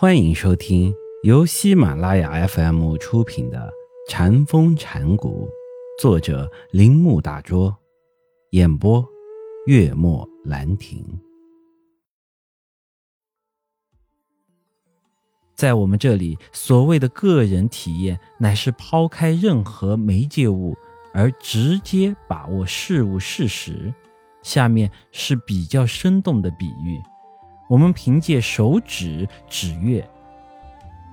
欢迎收听由喜马拉雅 FM 出品的《禅风禅谷，作者铃木大拙，演播月末兰亭。在我们这里，所谓的个人体验，乃是抛开任何媒介物，而直接把握事物事实。下面是比较生动的比喻。我们凭借手指指月，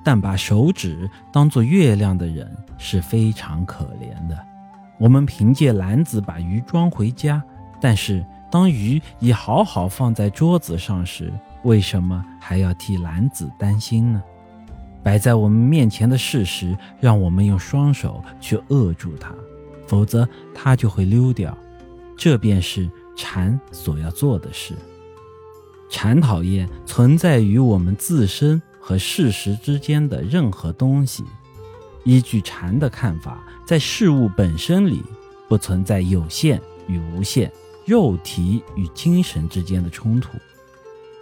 但把手指当作月亮的人是非常可怜的。我们凭借篮子把鱼装回家，但是当鱼已好好放在桌子上时，为什么还要替篮子担心呢？摆在我们面前的事实，让我们用双手去扼住它，否则它就会溜掉。这便是禅所要做的事。禅讨厌存在于我们自身和事实之间的任何东西。依据禅的看法，在事物本身里不存在有限与无限、肉体与精神之间的冲突，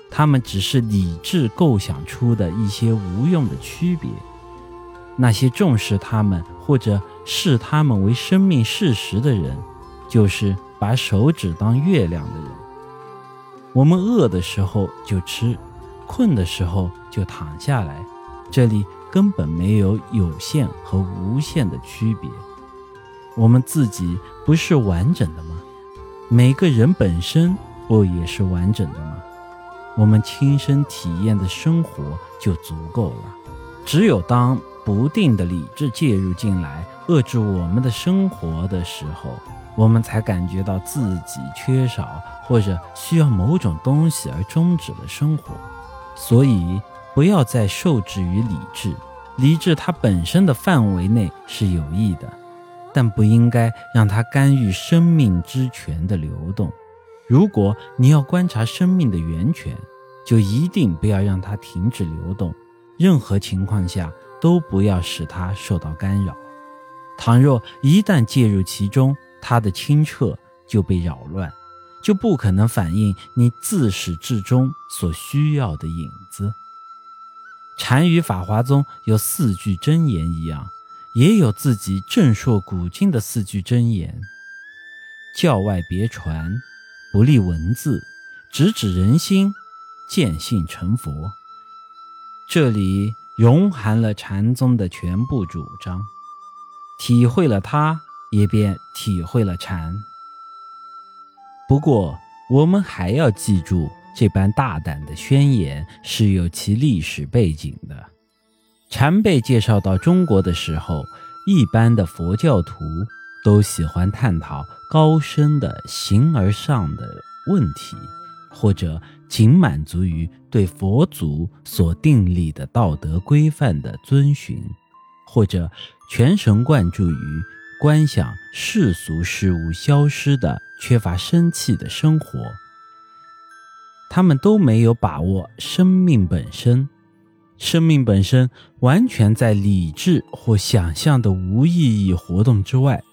它们只是理智构想出的一些无用的区别。那些重视它们或者视它们为生命事实的人，就是把手指当月亮的人。我们饿的时候就吃，困的时候就躺下来，这里根本没有有限和无限的区别。我们自己不是完整的吗？每个人本身不也是完整的吗？我们亲身体验的生活就足够了。只有当不定的理智介入进来，遏制我们的生活的时候。我们才感觉到自己缺少或者需要某种东西而终止了生活，所以不要再受制于理智。理智它本身的范围内是有益的，但不应该让它干预生命之泉的流动。如果你要观察生命的源泉，就一定不要让它停止流动，任何情况下都不要使它受到干扰。倘若一旦介入其中，它的清澈就被扰乱，就不可能反映你自始至终所需要的影子。禅与法华宗有四句真言一样，也有自己正说古今的四句真言：教外别传，不立文字，直指人心，见性成佛。这里融含了禅宗的全部主张，体会了它。也便体会了禅。不过，我们还要记住，这般大胆的宣言是有其历史背景的。禅被介绍到中国的时候，一般的佛教徒都喜欢探讨高深的形而上的问题，或者仅满足于对佛祖所订立的道德规范的遵循，或者全神贯注于。观想世俗事物消失的、缺乏生气的生活，他们都没有把握生命本身。生命本身完全在理智或想象的无意义活动之外。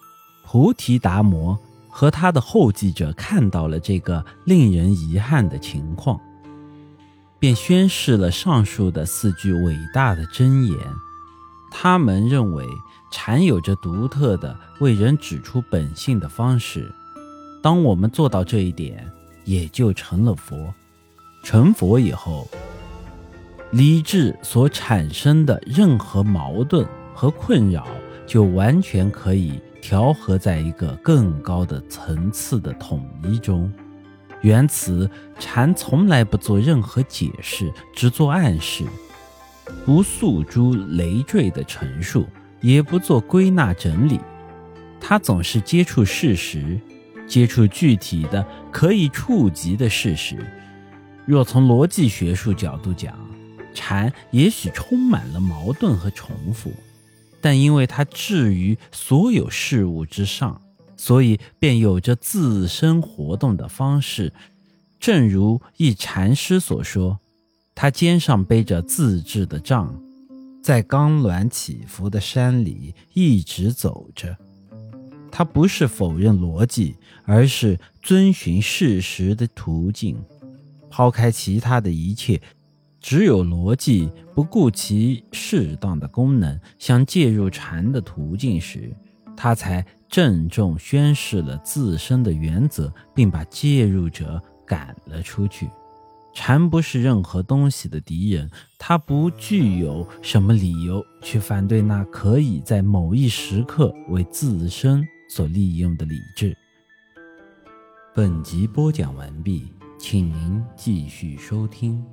菩提达摩和他的后继者看到了这个令人遗憾的情况，便宣示了上述的四句伟大的箴言。他们认为。禅有着独特的为人指出本性的方式。当我们做到这一点，也就成了佛。成佛以后，理智所产生的任何矛盾和困扰，就完全可以调和在一个更高的层次的统一中。原此，禅从来不做任何解释，只做暗示，不诉诸累赘的陈述。也不做归纳整理，他总是接触事实，接触具体的可以触及的事实。若从逻辑学术角度讲，禅也许充满了矛盾和重复，但因为它置于所有事物之上，所以便有着自身活动的方式。正如一禅师所说，他肩上背着自制的杖。在刚峦起伏的山里一直走着，他不是否认逻辑，而是遵循事实的途径，抛开其他的一切，只有逻辑不顾其适当的功能，想介入禅的途径时，他才郑重宣示了自身的原则，并把介入者赶了出去。蝉不是任何东西的敌人，它不具有什么理由去反对那可以在某一时刻为自身所利用的理智。本集播讲完毕，请您继续收听。